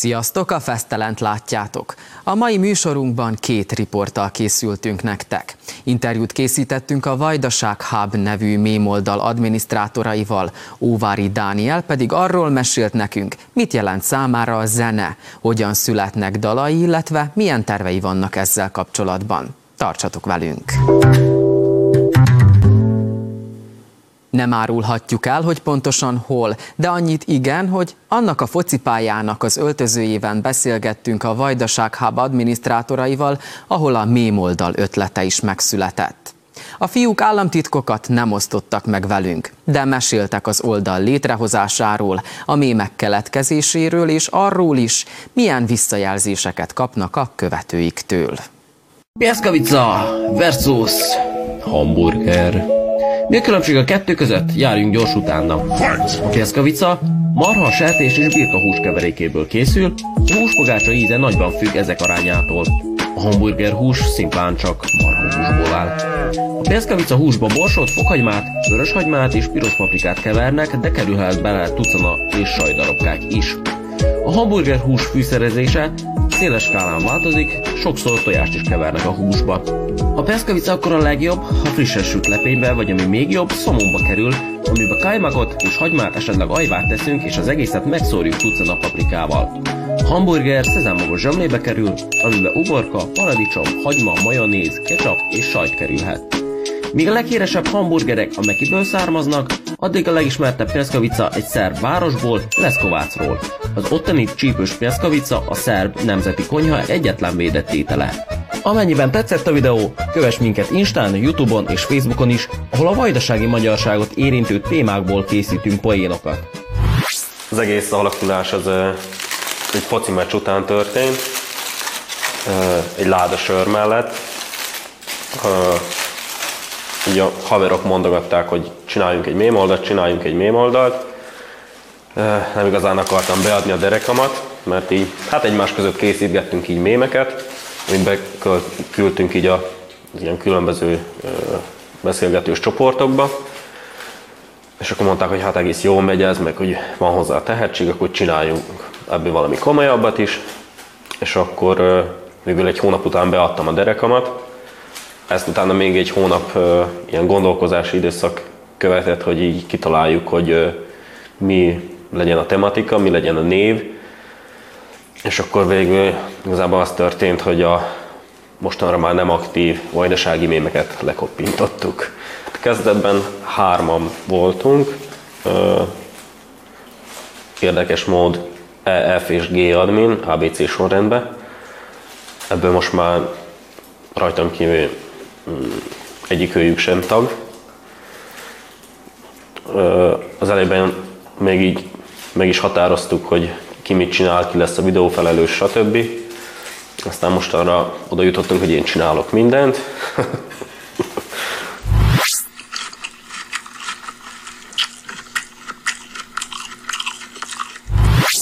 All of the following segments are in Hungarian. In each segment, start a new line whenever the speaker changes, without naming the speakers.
Sziasztok, a Fesztelent látjátok. A mai műsorunkban két riporttal készültünk nektek. Interjút készítettünk a Vajdaság Hub nevű mémoldal adminisztrátoraival, Óvári Dániel pedig arról mesélt nekünk, mit jelent számára a zene, hogyan születnek dalai, illetve milyen tervei vannak ezzel kapcsolatban. Tartsatok velünk! Nem árulhatjuk el, hogy pontosan hol, de annyit igen, hogy annak a focipályának az öltözőjében beszélgettünk a Vajdaság Hub adminisztrátoraival, ahol a mémoldal ötlete is megszületett. A fiúk államtitkokat nem osztottak meg velünk, de meséltek az oldal létrehozásáról, a mémek keletkezéséről és arról is, milyen visszajelzéseket kapnak a követőiktől.
Pieszkavica versus hamburger. Mi a különbség a kettő között? Járjunk gyors utána. A pieszkavica marha, sertés és birkahús keverékéből készül, a húspogácsa íze nagyban függ ezek arányától. A hamburger hús szimplán csak húsból áll. A pieszkavica húsba borsot, fokhagymát, vöröshagymát és piros paprikát kevernek, de kerülhet bele tucana és sajdarabkák is. A hamburger hús fűszerezése széles skálán változik, sokszor tojást is kevernek a húsba. A peszkavica akkor a legjobb, ha frissen sült lepénybe, vagy ami még jobb, szomomba kerül, amiben kajmakot és hagymát, esetleg ajvát teszünk, és az egészet megszórjuk tucana paprikával. Hamburger szezámogos zsömlébe kerül, amiben uborka, paradicsom, hagyma, majonéz, ketchup és sajt kerülhet. Míg a leghíresebb hamburgerek a Mekiből származnak, addig a legismertebb Pieszkavica egy szerb városból, Leszkovácról. Az ottani csípős Pieszkavica a szerb nemzeti konyha egyetlen védett étele. Amennyiben tetszett a videó, kövess minket Instán, Youtube-on és Facebookon is, ahol a vajdasági magyarságot érintő témákból készítünk poénokat.
Az egész alakulás az egy foci meccs után történt, egy láda sör mellett így a haverok mondogatták, hogy csináljunk egy mémoldalt, csináljunk egy mémoldalt. Nem igazán akartam beadni a derekamat, mert így, hát egymás között készítgettünk így mémeket, amit beküldtünk így a ilyen különböző beszélgetős csoportokba. És akkor mondták, hogy hát egész jól megy ez, meg hogy van hozzá a tehetség, akkor csináljunk ebből valami komolyabbat is. És akkor végül egy hónap után beadtam a derekamat, ezt utána még egy hónap ilyen gondolkozási időszak követett, hogy így kitaláljuk, hogy mi legyen a tematika, mi legyen a név, és akkor végül igazából az történt, hogy a mostanra már nem aktív vajdasági mémeket lekoppintottuk. Kezdetben hárman voltunk, érdekes mód E, F és G admin, ABC sorrendben. Ebből most már rajtam kívül egyik őjük sem tag. Az elejében még így meg is határoztuk, hogy ki mit csinál, ki lesz a videófelelős, stb. Aztán most arra oda jutottunk, hogy én csinálok mindent.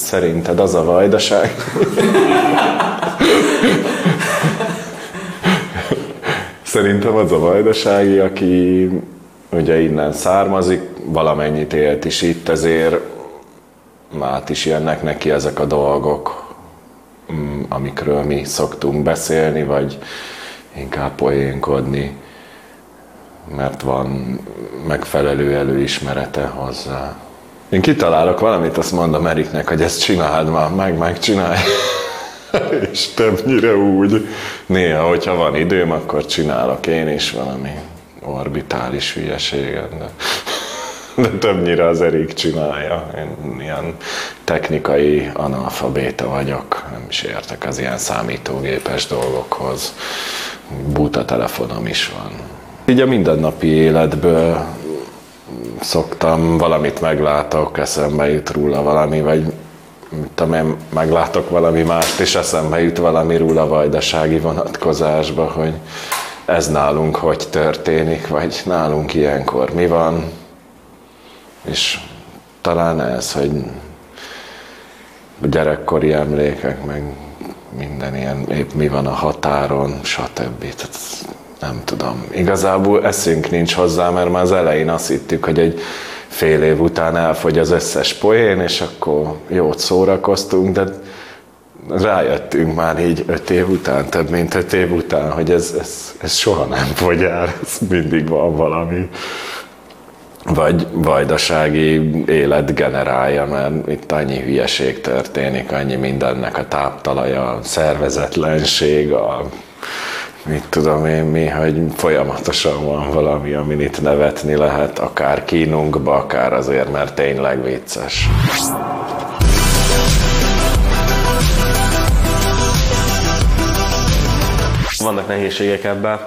Szerinted az a vajdaság? Szerintem az a vajdasági, aki ugye innen származik, valamennyit élt is itt, ezért át is jönnek neki ezek a dolgok, mm, amikről mi szoktunk beszélni, vagy inkább poénkodni, mert van megfelelő előismerete hozzá. Én kitalálok valamit, azt mondom Eriknek, hogy ezt csináld már, meg megcsinálj. és többnyire úgy. Néha, hogyha van időm, akkor csinálok én is valami orbitális hülyeséget, de, de többnyire az Erik csinálja. Én ilyen technikai analfabéta vagyok, nem is értek az ilyen számítógépes dolgokhoz. Buta telefonom is van. Így a mindennapi életből szoktam, valamit meglátok, eszembe jut róla valami, vagy tudom én, meglátok valami mást, és eszembe jut valami róla vajdasági vonatkozásba, hogy ez nálunk hogy történik, vagy nálunk ilyenkor mi van, és talán ez, hogy gyerekkori emlékek, meg minden ilyen, épp mi van a határon, stb. Tehát nem tudom. Igazából eszünk nincs hozzá, mert már az elején azt hittük, hogy egy fél év után elfogy az összes poén, és akkor jót szórakoztunk, de rájöttünk már így öt év után, több mint öt év után, hogy ez, ez, ez soha nem fogy el, ez mindig van valami vagy vajdasági élet generálja, mert itt annyi hülyeség történik, annyi mindennek a táptalaja, a szervezetlenség, a mit tudom én mi, hogy folyamatosan van valami, amin itt nevetni lehet, akár kínunkba, akár azért, mert tényleg vicces.
Vannak nehézségek ebben.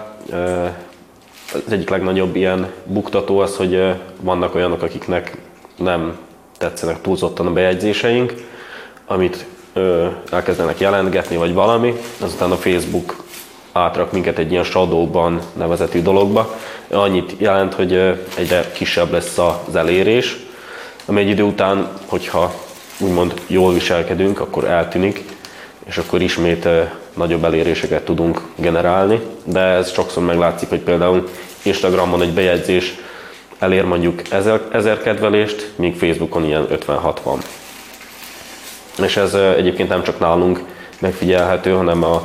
Az egyik legnagyobb ilyen buktató az, hogy vannak olyanok, akiknek nem tetszenek túlzottan a bejegyzéseink, amit elkezdenek jelentgetni, vagy valami, azután a Facebook átrak minket egy ilyen shadowban nevezetű dologba. Annyit jelent, hogy egyre kisebb lesz az elérés, ami egy idő után, hogyha úgymond jól viselkedünk, akkor eltűnik, és akkor ismét nagyobb eléréseket tudunk generálni, de ez sokszor meglátszik, hogy például Instagramon egy bejegyzés elér mondjuk 1000, 1000 kedvelést, míg Facebookon ilyen 50-60. És ez egyébként nem csak nálunk megfigyelhető, hanem a,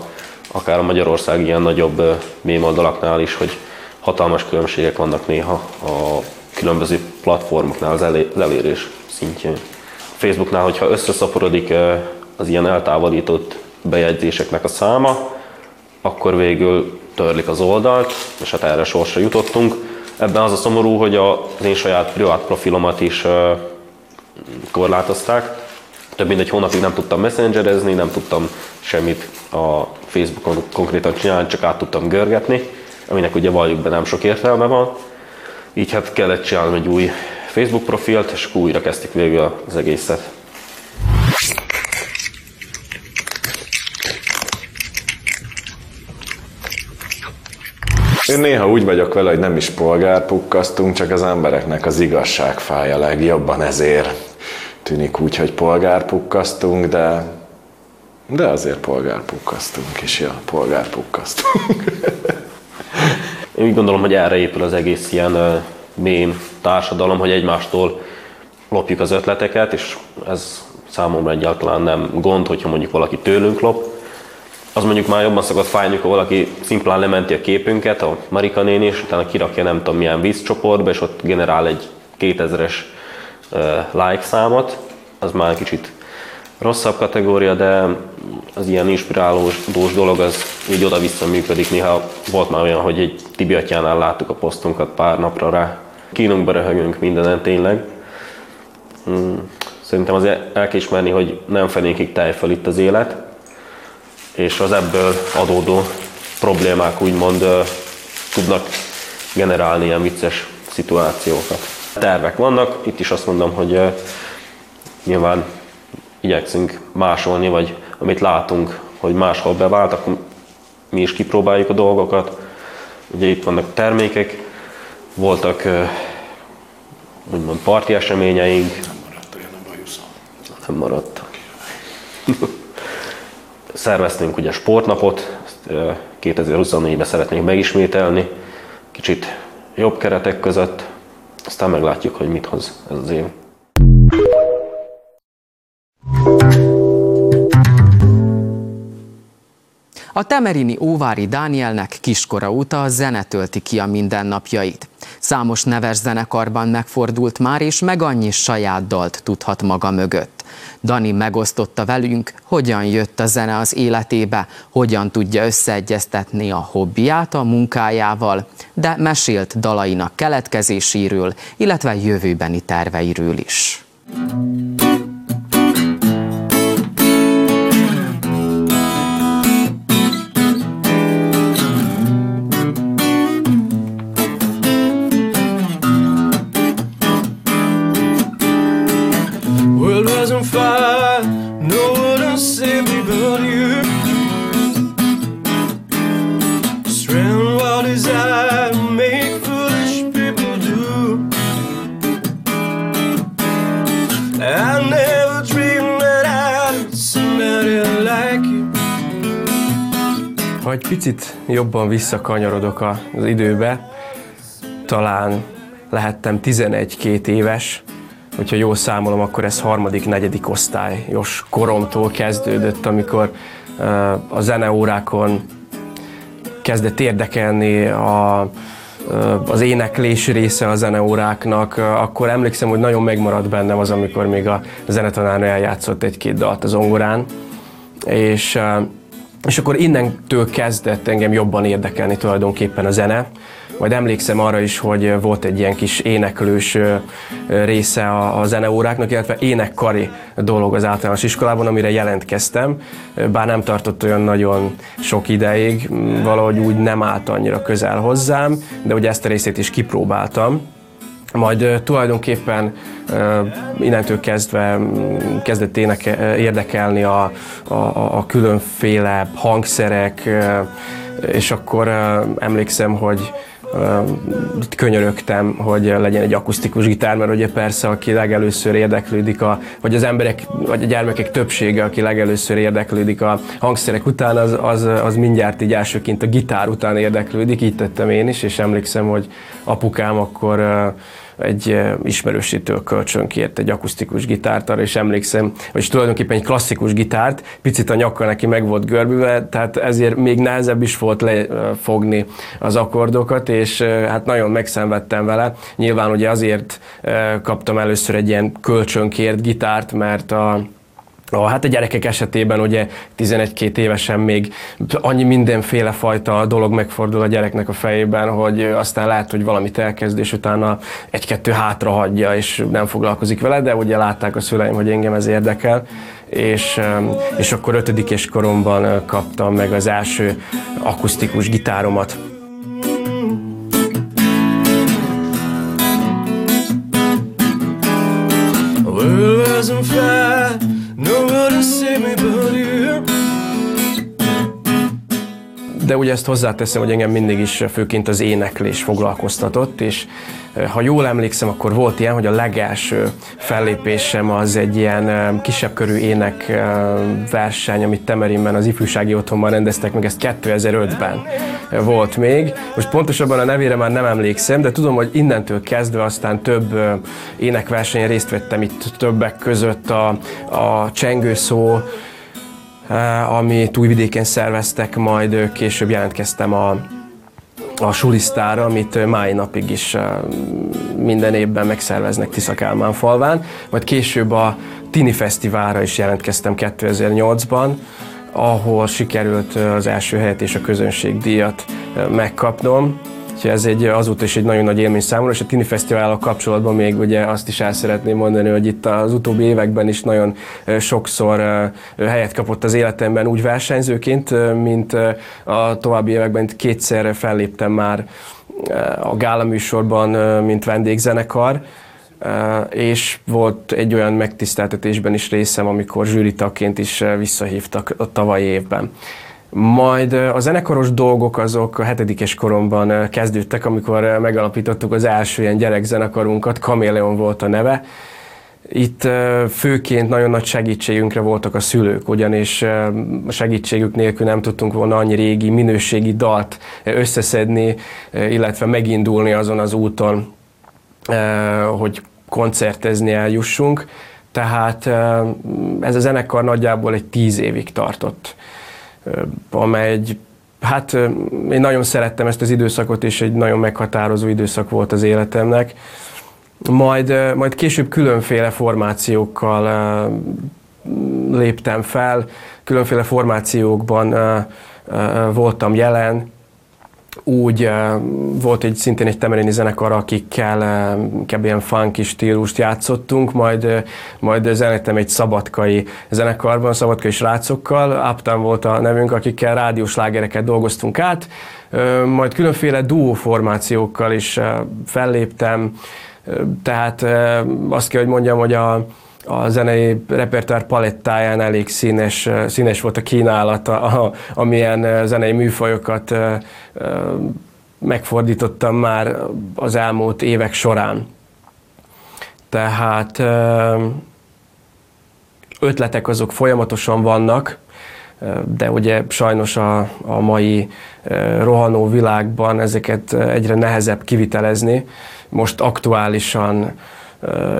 akár a Magyarország ilyen nagyobb mémoldalaknál is, hogy hatalmas különbségek vannak néha a különböző platformoknál az, elé, az elérés szintjén. Facebooknál, hogyha összeszaporodik az ilyen eltávolított bejegyzéseknek a száma, akkor végül törlik az oldalt, és hát erre sorsra jutottunk. Ebben az a szomorú, hogy az én saját privát profilomat is korlátozták. Több mint egy hónapig nem tudtam messengerezni, nem tudtam semmit a Facebookon konkrétan csinálni, csak át tudtam görgetni, aminek ugye valljuk be nem sok értelme van. Így hát kellett csinálnom egy új Facebook profilt, és újra kezdtük végül az egészet.
Én néha úgy vagyok vele, hogy nem is polgárpukkasztunk, csak az embereknek az igazság fáj a legjobban, ezért tűnik úgy, hogy polgárpukkasztunk, de, de azért polgárpukkasztunk is, ja, polgárpukkasztunk.
Én úgy gondolom, hogy erre épül az egész ilyen uh, mém társadalom, hogy egymástól lopjuk az ötleteket, és ez számomra egyáltalán nem gond, hogyha mondjuk valaki tőlünk lop, az mondjuk már jobban szokott fájni, ha valaki szimplán lementi a képünket, a Marika néni, és utána kirakja nem tudom milyen vízcsoportba, és ott generál egy 2000-es uh, like számot, az már kicsit rosszabb kategória, de az ilyen inspirálós dolog az így oda-vissza működik. Néha volt már olyan, hogy egy Tibiatjánál láttuk a posztunkat pár napra rá. Kínunkba röhögünk mindenen tényleg. Hmm. Szerintem azért el kell ismerni, hogy nem fenékig fel itt az élet, és az ebből adódó problémák úgymond tudnak generálni ilyen vicces szituációkat. Tervek vannak, itt is azt mondom, hogy nyilván igyekszünk másolni, vagy amit látunk, hogy máshol bevált, akkor mi is kipróbáljuk a dolgokat. Ugye itt vannak termékek, voltak úgymond parti eseményeink. Nem maradt olyan a bajuszom. Nem maradt. Szerveztünk ugye sportnapot, 2024-ben szeretnénk megismételni, kicsit jobb keretek között, aztán meglátjuk, hogy mit hoz ez az év.
A temerini Óvári Dánielnek kiskora óta a zene tölti ki a mindennapjait. Számos neves zenekarban megfordult már, és meg annyi saját dalt tudhat maga mögött. Dani megosztotta velünk, hogyan jött a zene az életébe, hogyan tudja összeegyeztetni a hobbiát a munkájával, de mesélt dalainak keletkezéséről, illetve jövőbeni terveiről is.
egy picit jobban visszakanyarodok az időbe, talán lehettem 11-2 éves, hogyha jól számolom, akkor ez harmadik, negyedik osztályos koromtól kezdődött, amikor a zeneórákon kezdett érdekelni a, az éneklés része a zeneóráknak, akkor emlékszem, hogy nagyon megmaradt bennem az, amikor még a zenetanárnő eljátszott egy-két dalt az ongorán, és, és akkor innentől kezdett engem jobban érdekelni tulajdonképpen a zene, majd emlékszem arra is, hogy volt egy ilyen kis éneklős része a, a zeneóráknak, illetve énekkari dolog az általános iskolában, amire jelentkeztem, bár nem tartott olyan nagyon sok ideig, valahogy úgy nem állt annyira közel hozzám, de ugye ezt a részét is kipróbáltam. Majd uh, tulajdonképpen uh, innentől kezdve kezdett éneke, érdekelni a, a, a különféle hangszerek, uh, és akkor emlékszem, hogy könyörögtem, hogy legyen egy akusztikus gitár, mert ugye persze, aki legelőször érdeklődik, a, vagy az emberek, vagy a gyermekek többsége, aki legelőször érdeklődik a hangszerek után, az, az, az mindjárt így elsőként a gitár után érdeklődik, így tettem én is, és emlékszem, hogy apukám akkor egy ismerősítől kölcsönkért egy akusztikus gitárt arra, és emlékszem, hogy tulajdonképpen egy klasszikus gitárt, picit a nyaka neki meg volt görbülve, tehát ezért még nehezebb is volt lefogni az akkordokat, és hát nagyon megszenvedtem vele. Nyilván ugye azért kaptam először egy ilyen kölcsönkért gitárt, mert a a, hát a gyerekek esetében ugye 11-2 évesen még annyi mindenféle fajta dolog megfordul a gyereknek a fejében, hogy aztán lehet, hogy valamit elkezd, és utána egy-kettő hátra hagyja, és nem foglalkozik vele, de ugye látták a szüleim, hogy engem ez érdekel, és, és akkor ötödikes koromban kaptam meg az első akusztikus gitáromat. wasn't fair de ugye ezt hozzáteszem, hogy engem mindig is főként az éneklés foglalkoztatott, és ha jól emlékszem, akkor volt ilyen, hogy a legelső fellépésem az egy ilyen kisebb körű ének verseny, amit Temerimben az ifjúsági otthonban rendeztek meg, ezt 2005-ben volt még. Most pontosabban a nevére már nem emlékszem, de tudom, hogy innentől kezdve aztán több énekversenyen részt vettem itt többek között a, a csengőszó, amit újvidéken szerveztek, majd később jelentkeztem a, a sulisztára, amit mai napig is minden évben megszerveznek Tiszakálmán falván, majd később a Tini Fesztiválra is jelentkeztem 2008-ban, ahol sikerült az első helyet és a közönségdíjat megkapnom. Úgyhogy ez egy, azóta is egy nagyon nagy élmény számomra, és a Tini Fesztivállal kapcsolatban még ugye azt is el szeretném mondani, hogy itt az utóbbi években is nagyon sokszor helyet kapott az életemben úgy versenyzőként, mint a további években kétszer felléptem már a gála műsorban, mint vendégzenekar, és volt egy olyan megtiszteltetésben is részem, amikor zsűritaként is visszahívtak a tavalyi évben. Majd a zenekaros dolgok azok a hetedikes koromban kezdődtek, amikor megalapítottuk az első ilyen gyerekzenekarunkat, Kaméleon volt a neve. Itt főként nagyon nagy segítségünkre voltak a szülők, ugyanis segítségük nélkül nem tudtunk volna annyi régi minőségi dalt összeszedni, illetve megindulni azon az úton, hogy koncertezni eljussunk. Tehát ez a zenekar nagyjából egy tíz évig tartott amely egy Hát én nagyon szerettem ezt az időszakot, és egy nagyon meghatározó időszak volt az életemnek. Majd, majd később különféle formációkkal léptem fel, különféle formációkban voltam jelen, úgy volt egy szintén egy temeréni zenekar, akikkel inkább ilyen funky stílust játszottunk, majd, majd zenétem egy szabadkai zenekarban, szabadkai srácokkal, Uptown volt a nevünk, akikkel rádiós lágereket dolgoztunk át, majd különféle duó formációkkal is felléptem, tehát azt kell, hogy mondjam, hogy a, a zenei repertoár palettáján elég színes, színes volt a kínálata, amilyen zenei műfajokat megfordítottam már az elmúlt évek során. Tehát ötletek azok folyamatosan vannak, de ugye sajnos a, a mai rohanó világban ezeket egyre nehezebb kivitelezni. Most aktuálisan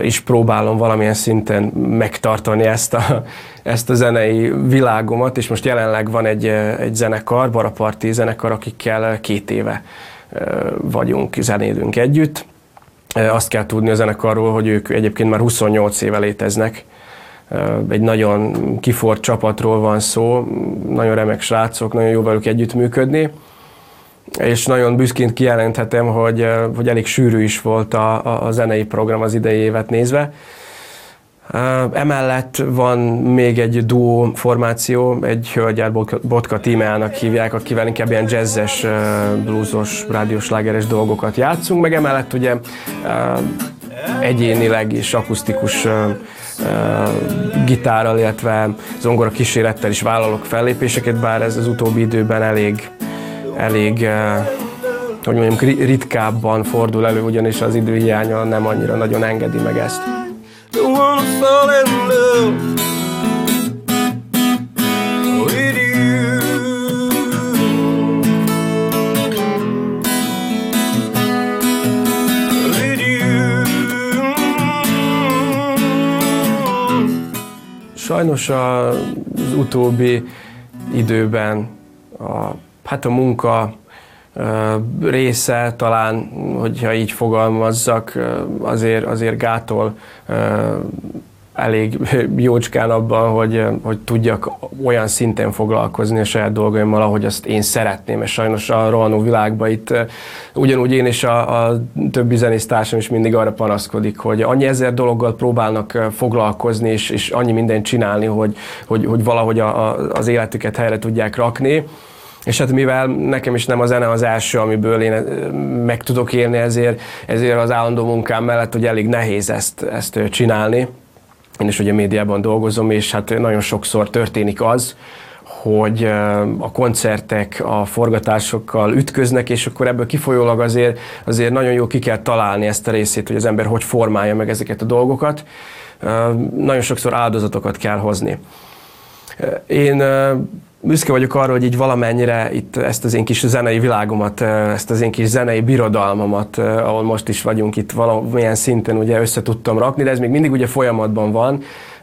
is próbálom valamilyen szinten megtartani ezt a, ezt a zenei világomat, és most jelenleg van egy, egy zenekar, Baraparti zenekar, akikkel két éve vagyunk, zenélünk együtt. Azt kell tudni a zenekarról, hogy ők egyébként már 28 éve léteznek, egy nagyon kifort csapatról van szó, nagyon remek srácok, nagyon jó velük együttműködni, és nagyon büszként kijelenthetem, hogy, hogy elég sűrű is volt a, a zenei program az idei évet nézve. Emellett van még egy duó formáció, egy hölgyet Botka Tímeának hívják, akivel inkább ilyen jazzes, bluesos, rádiós lágeres dolgokat játszunk, meg emellett ugye egyénileg is akusztikus gitárral, illetve zongora kísérettel is vállalok fellépéseket, bár ez az utóbbi időben elég, elég hogy mondjam, ritkábban fordul elő, ugyanis az időhiánya nem annyira nagyon engedi meg ezt. Sajnos az utóbbi időben a, hát a munka része talán, hogyha így fogalmazzak, azért, azért gátol elég jócskán abban, hogy, hogy tudjak olyan szinten foglalkozni a saját dolgaimmal, ahogy azt én szeretném, és sajnos a rohanó világban itt ugyanúgy én és a, a többi zenésztársam is mindig arra panaszkodik, hogy annyi ezer dologgal próbálnak foglalkozni, és, és annyi mindent csinálni, hogy, hogy, hogy valahogy a, a, az életüket helyre tudják rakni, és hát mivel nekem is nem a zene az első, amiből én meg tudok élni, ezért, ezért az állandó munkám mellett, hogy elég nehéz ezt, ezt csinálni. Én is ugye médiában dolgozom, és hát nagyon sokszor történik az, hogy a koncertek a forgatásokkal ütköznek, és akkor ebből kifolyólag azért, azért nagyon jó ki kell találni ezt a részét, hogy az ember hogy formálja meg ezeket a dolgokat. Nagyon sokszor áldozatokat kell hozni. Én büszke vagyok arra, hogy így valamennyire itt ezt az én kis zenei világomat, ezt az én kis zenei birodalmamat, ahol most is vagyunk itt valamilyen szinten ugye össze tudtam rakni, de ez még mindig ugye folyamatban van.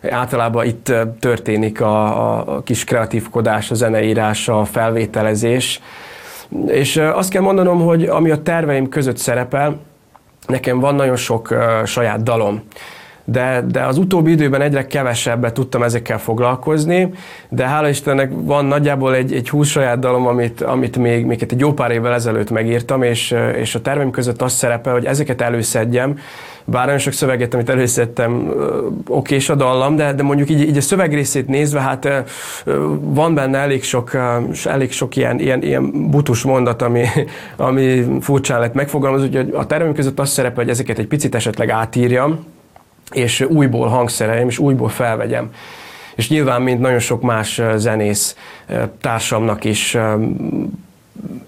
Általában itt történik a, a kis kreatívkodás, a zeneírás, a felvételezés. És azt kell mondanom, hogy ami a terveim között szerepel, nekem van nagyon sok saját dalom de, de az utóbbi időben egyre kevesebbet tudtam ezekkel foglalkozni, de hála Istennek van nagyjából egy, egy 20 saját dalom, amit, amit még, még egy jó pár évvel ezelőtt megírtam, és, és a terveim között az szerepel, hogy ezeket előszedjem, bár nagyon sok szöveget, amit előszedtem, okés a dallam, de, de mondjuk így, így a szövegrészét nézve, hát van benne elég sok, elég sok ilyen, ilyen, ilyen butus mondat, ami, ami furcsán lett megfogalmazni, úgyhogy a terveim között az szerepel, hogy ezeket egy picit esetleg átírjam, és újból hangszereljem, és újból felvegyem. És nyilván, mint nagyon sok más zenész társamnak is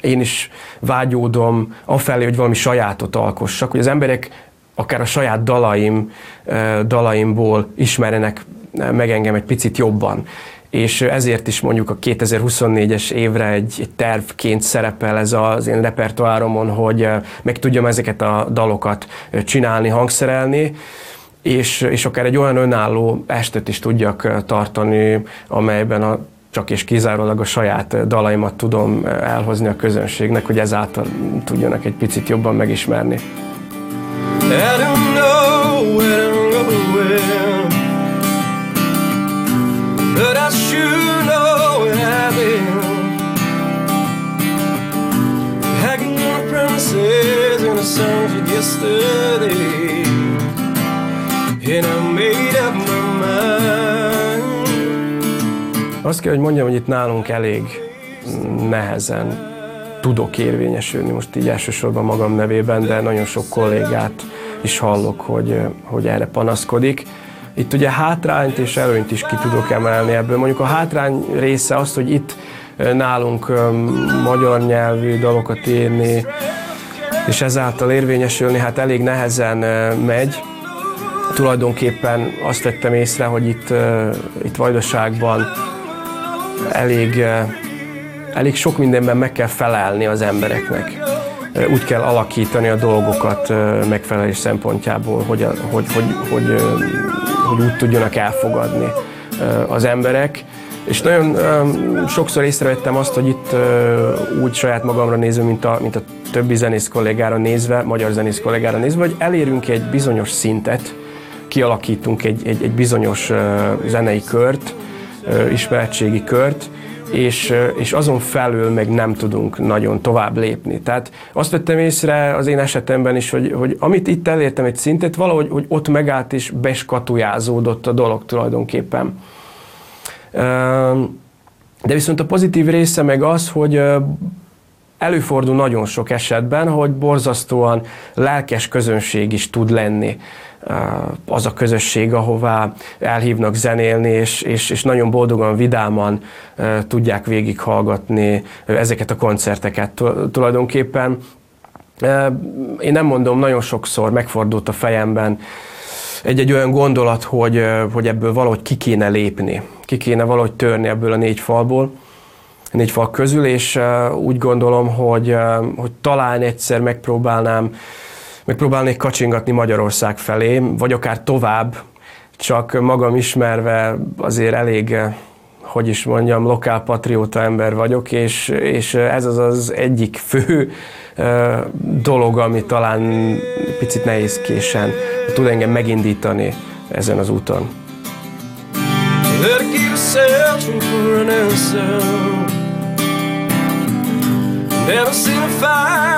én is vágyódom afelé, hogy valami sajátot alkossak, hogy az emberek akár a saját dalaim, dalaimból ismerjenek meg engem egy picit jobban. És ezért is mondjuk a 2024-es évre egy, egy tervként szerepel ez az én repertoáromon, hogy meg tudjam ezeket a dalokat csinálni, hangszerelni, és, és akár egy olyan önálló estet is tudjak tartani, amelyben a csak és kizárólag a saját dalaimat tudom elhozni a közönségnek, hogy ezáltal tudjanak egy picit jobban megismerni. yesterday And I made up my mind. Azt kell, hogy mondjam, hogy itt nálunk elég nehezen tudok érvényesülni, most így elsősorban magam nevében, de nagyon sok kollégát is hallok, hogy, hogy erre panaszkodik. Itt ugye hátrányt és előnyt is ki tudok emelni ebből. Mondjuk a hátrány része az, hogy itt nálunk magyar nyelvű dalokat írni, és ezáltal érvényesülni, hát elég nehezen megy tulajdonképpen azt vettem észre, hogy itt, itt Vajdaságban elég, elég sok mindenben meg kell felelni az embereknek. úgy kell alakítani a dolgokat megfelelés szempontjából, hogy, hogy, hogy, hogy, hogy, úgy tudjanak elfogadni az emberek. És nagyon sokszor észrevettem azt, hogy itt úgy saját magamra nézve, mint a, mint a többi zenész kollégára nézve, magyar zenész kollégára nézve, hogy elérünk egy bizonyos szintet, kialakítunk egy, egy, egy bizonyos zenei kört, ismeretségi kört, és, és azon felül meg nem tudunk nagyon tovább lépni. Tehát azt vettem észre az én esetemben is, hogy, hogy amit itt elértem egy szintet, valahogy hogy ott megállt és beskatujázódott a dolog tulajdonképpen. De viszont a pozitív része meg az, hogy előfordul nagyon sok esetben, hogy borzasztóan lelkes közönség is tud lenni az a közösség, ahová elhívnak zenélni, és, és, és nagyon boldogan, vidáman tudják végighallgatni ezeket a koncerteket tulajdonképpen. Én nem mondom, nagyon sokszor megfordult a fejemben egy-egy olyan gondolat, hogy, hogy ebből valahogy ki kéne lépni, ki kéne valahogy törni ebből a négy falból, négy fal közül, és úgy gondolom, hogy, hogy talán egyszer megpróbálnám megpróbálnék kacsingatni Magyarország felé, vagy akár tovább, csak magam ismerve azért elég, hogy is mondjam, lokálpatrióta ember vagyok, és, és ez az az egyik fő dolog, ami talán picit nehézkésen tud engem megindítani ezen az úton. Never seen a find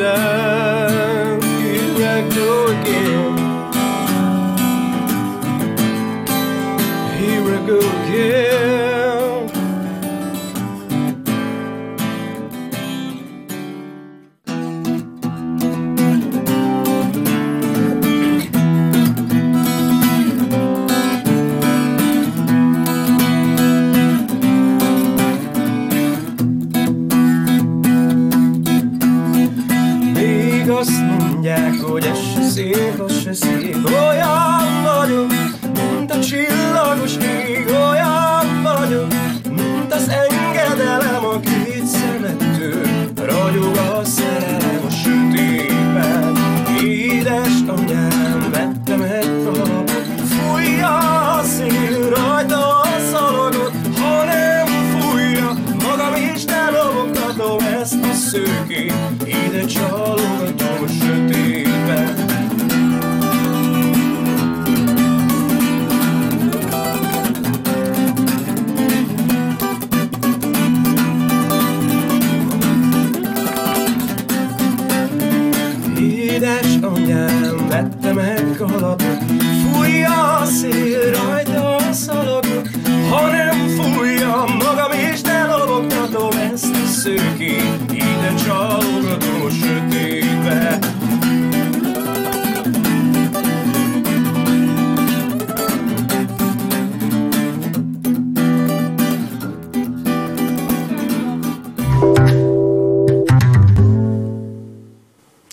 Jesus.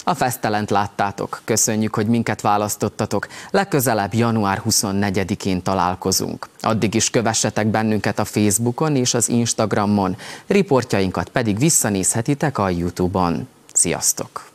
A fesztelent láttátok. Köszönjük, hogy minket választottatok. Legközelebb január 24-én találkozunk. Addig is kövessetek bennünket a Facebookon és az Instagramon. Riportjainkat pedig visszanézhetitek a YouTube-on. Sziasztok!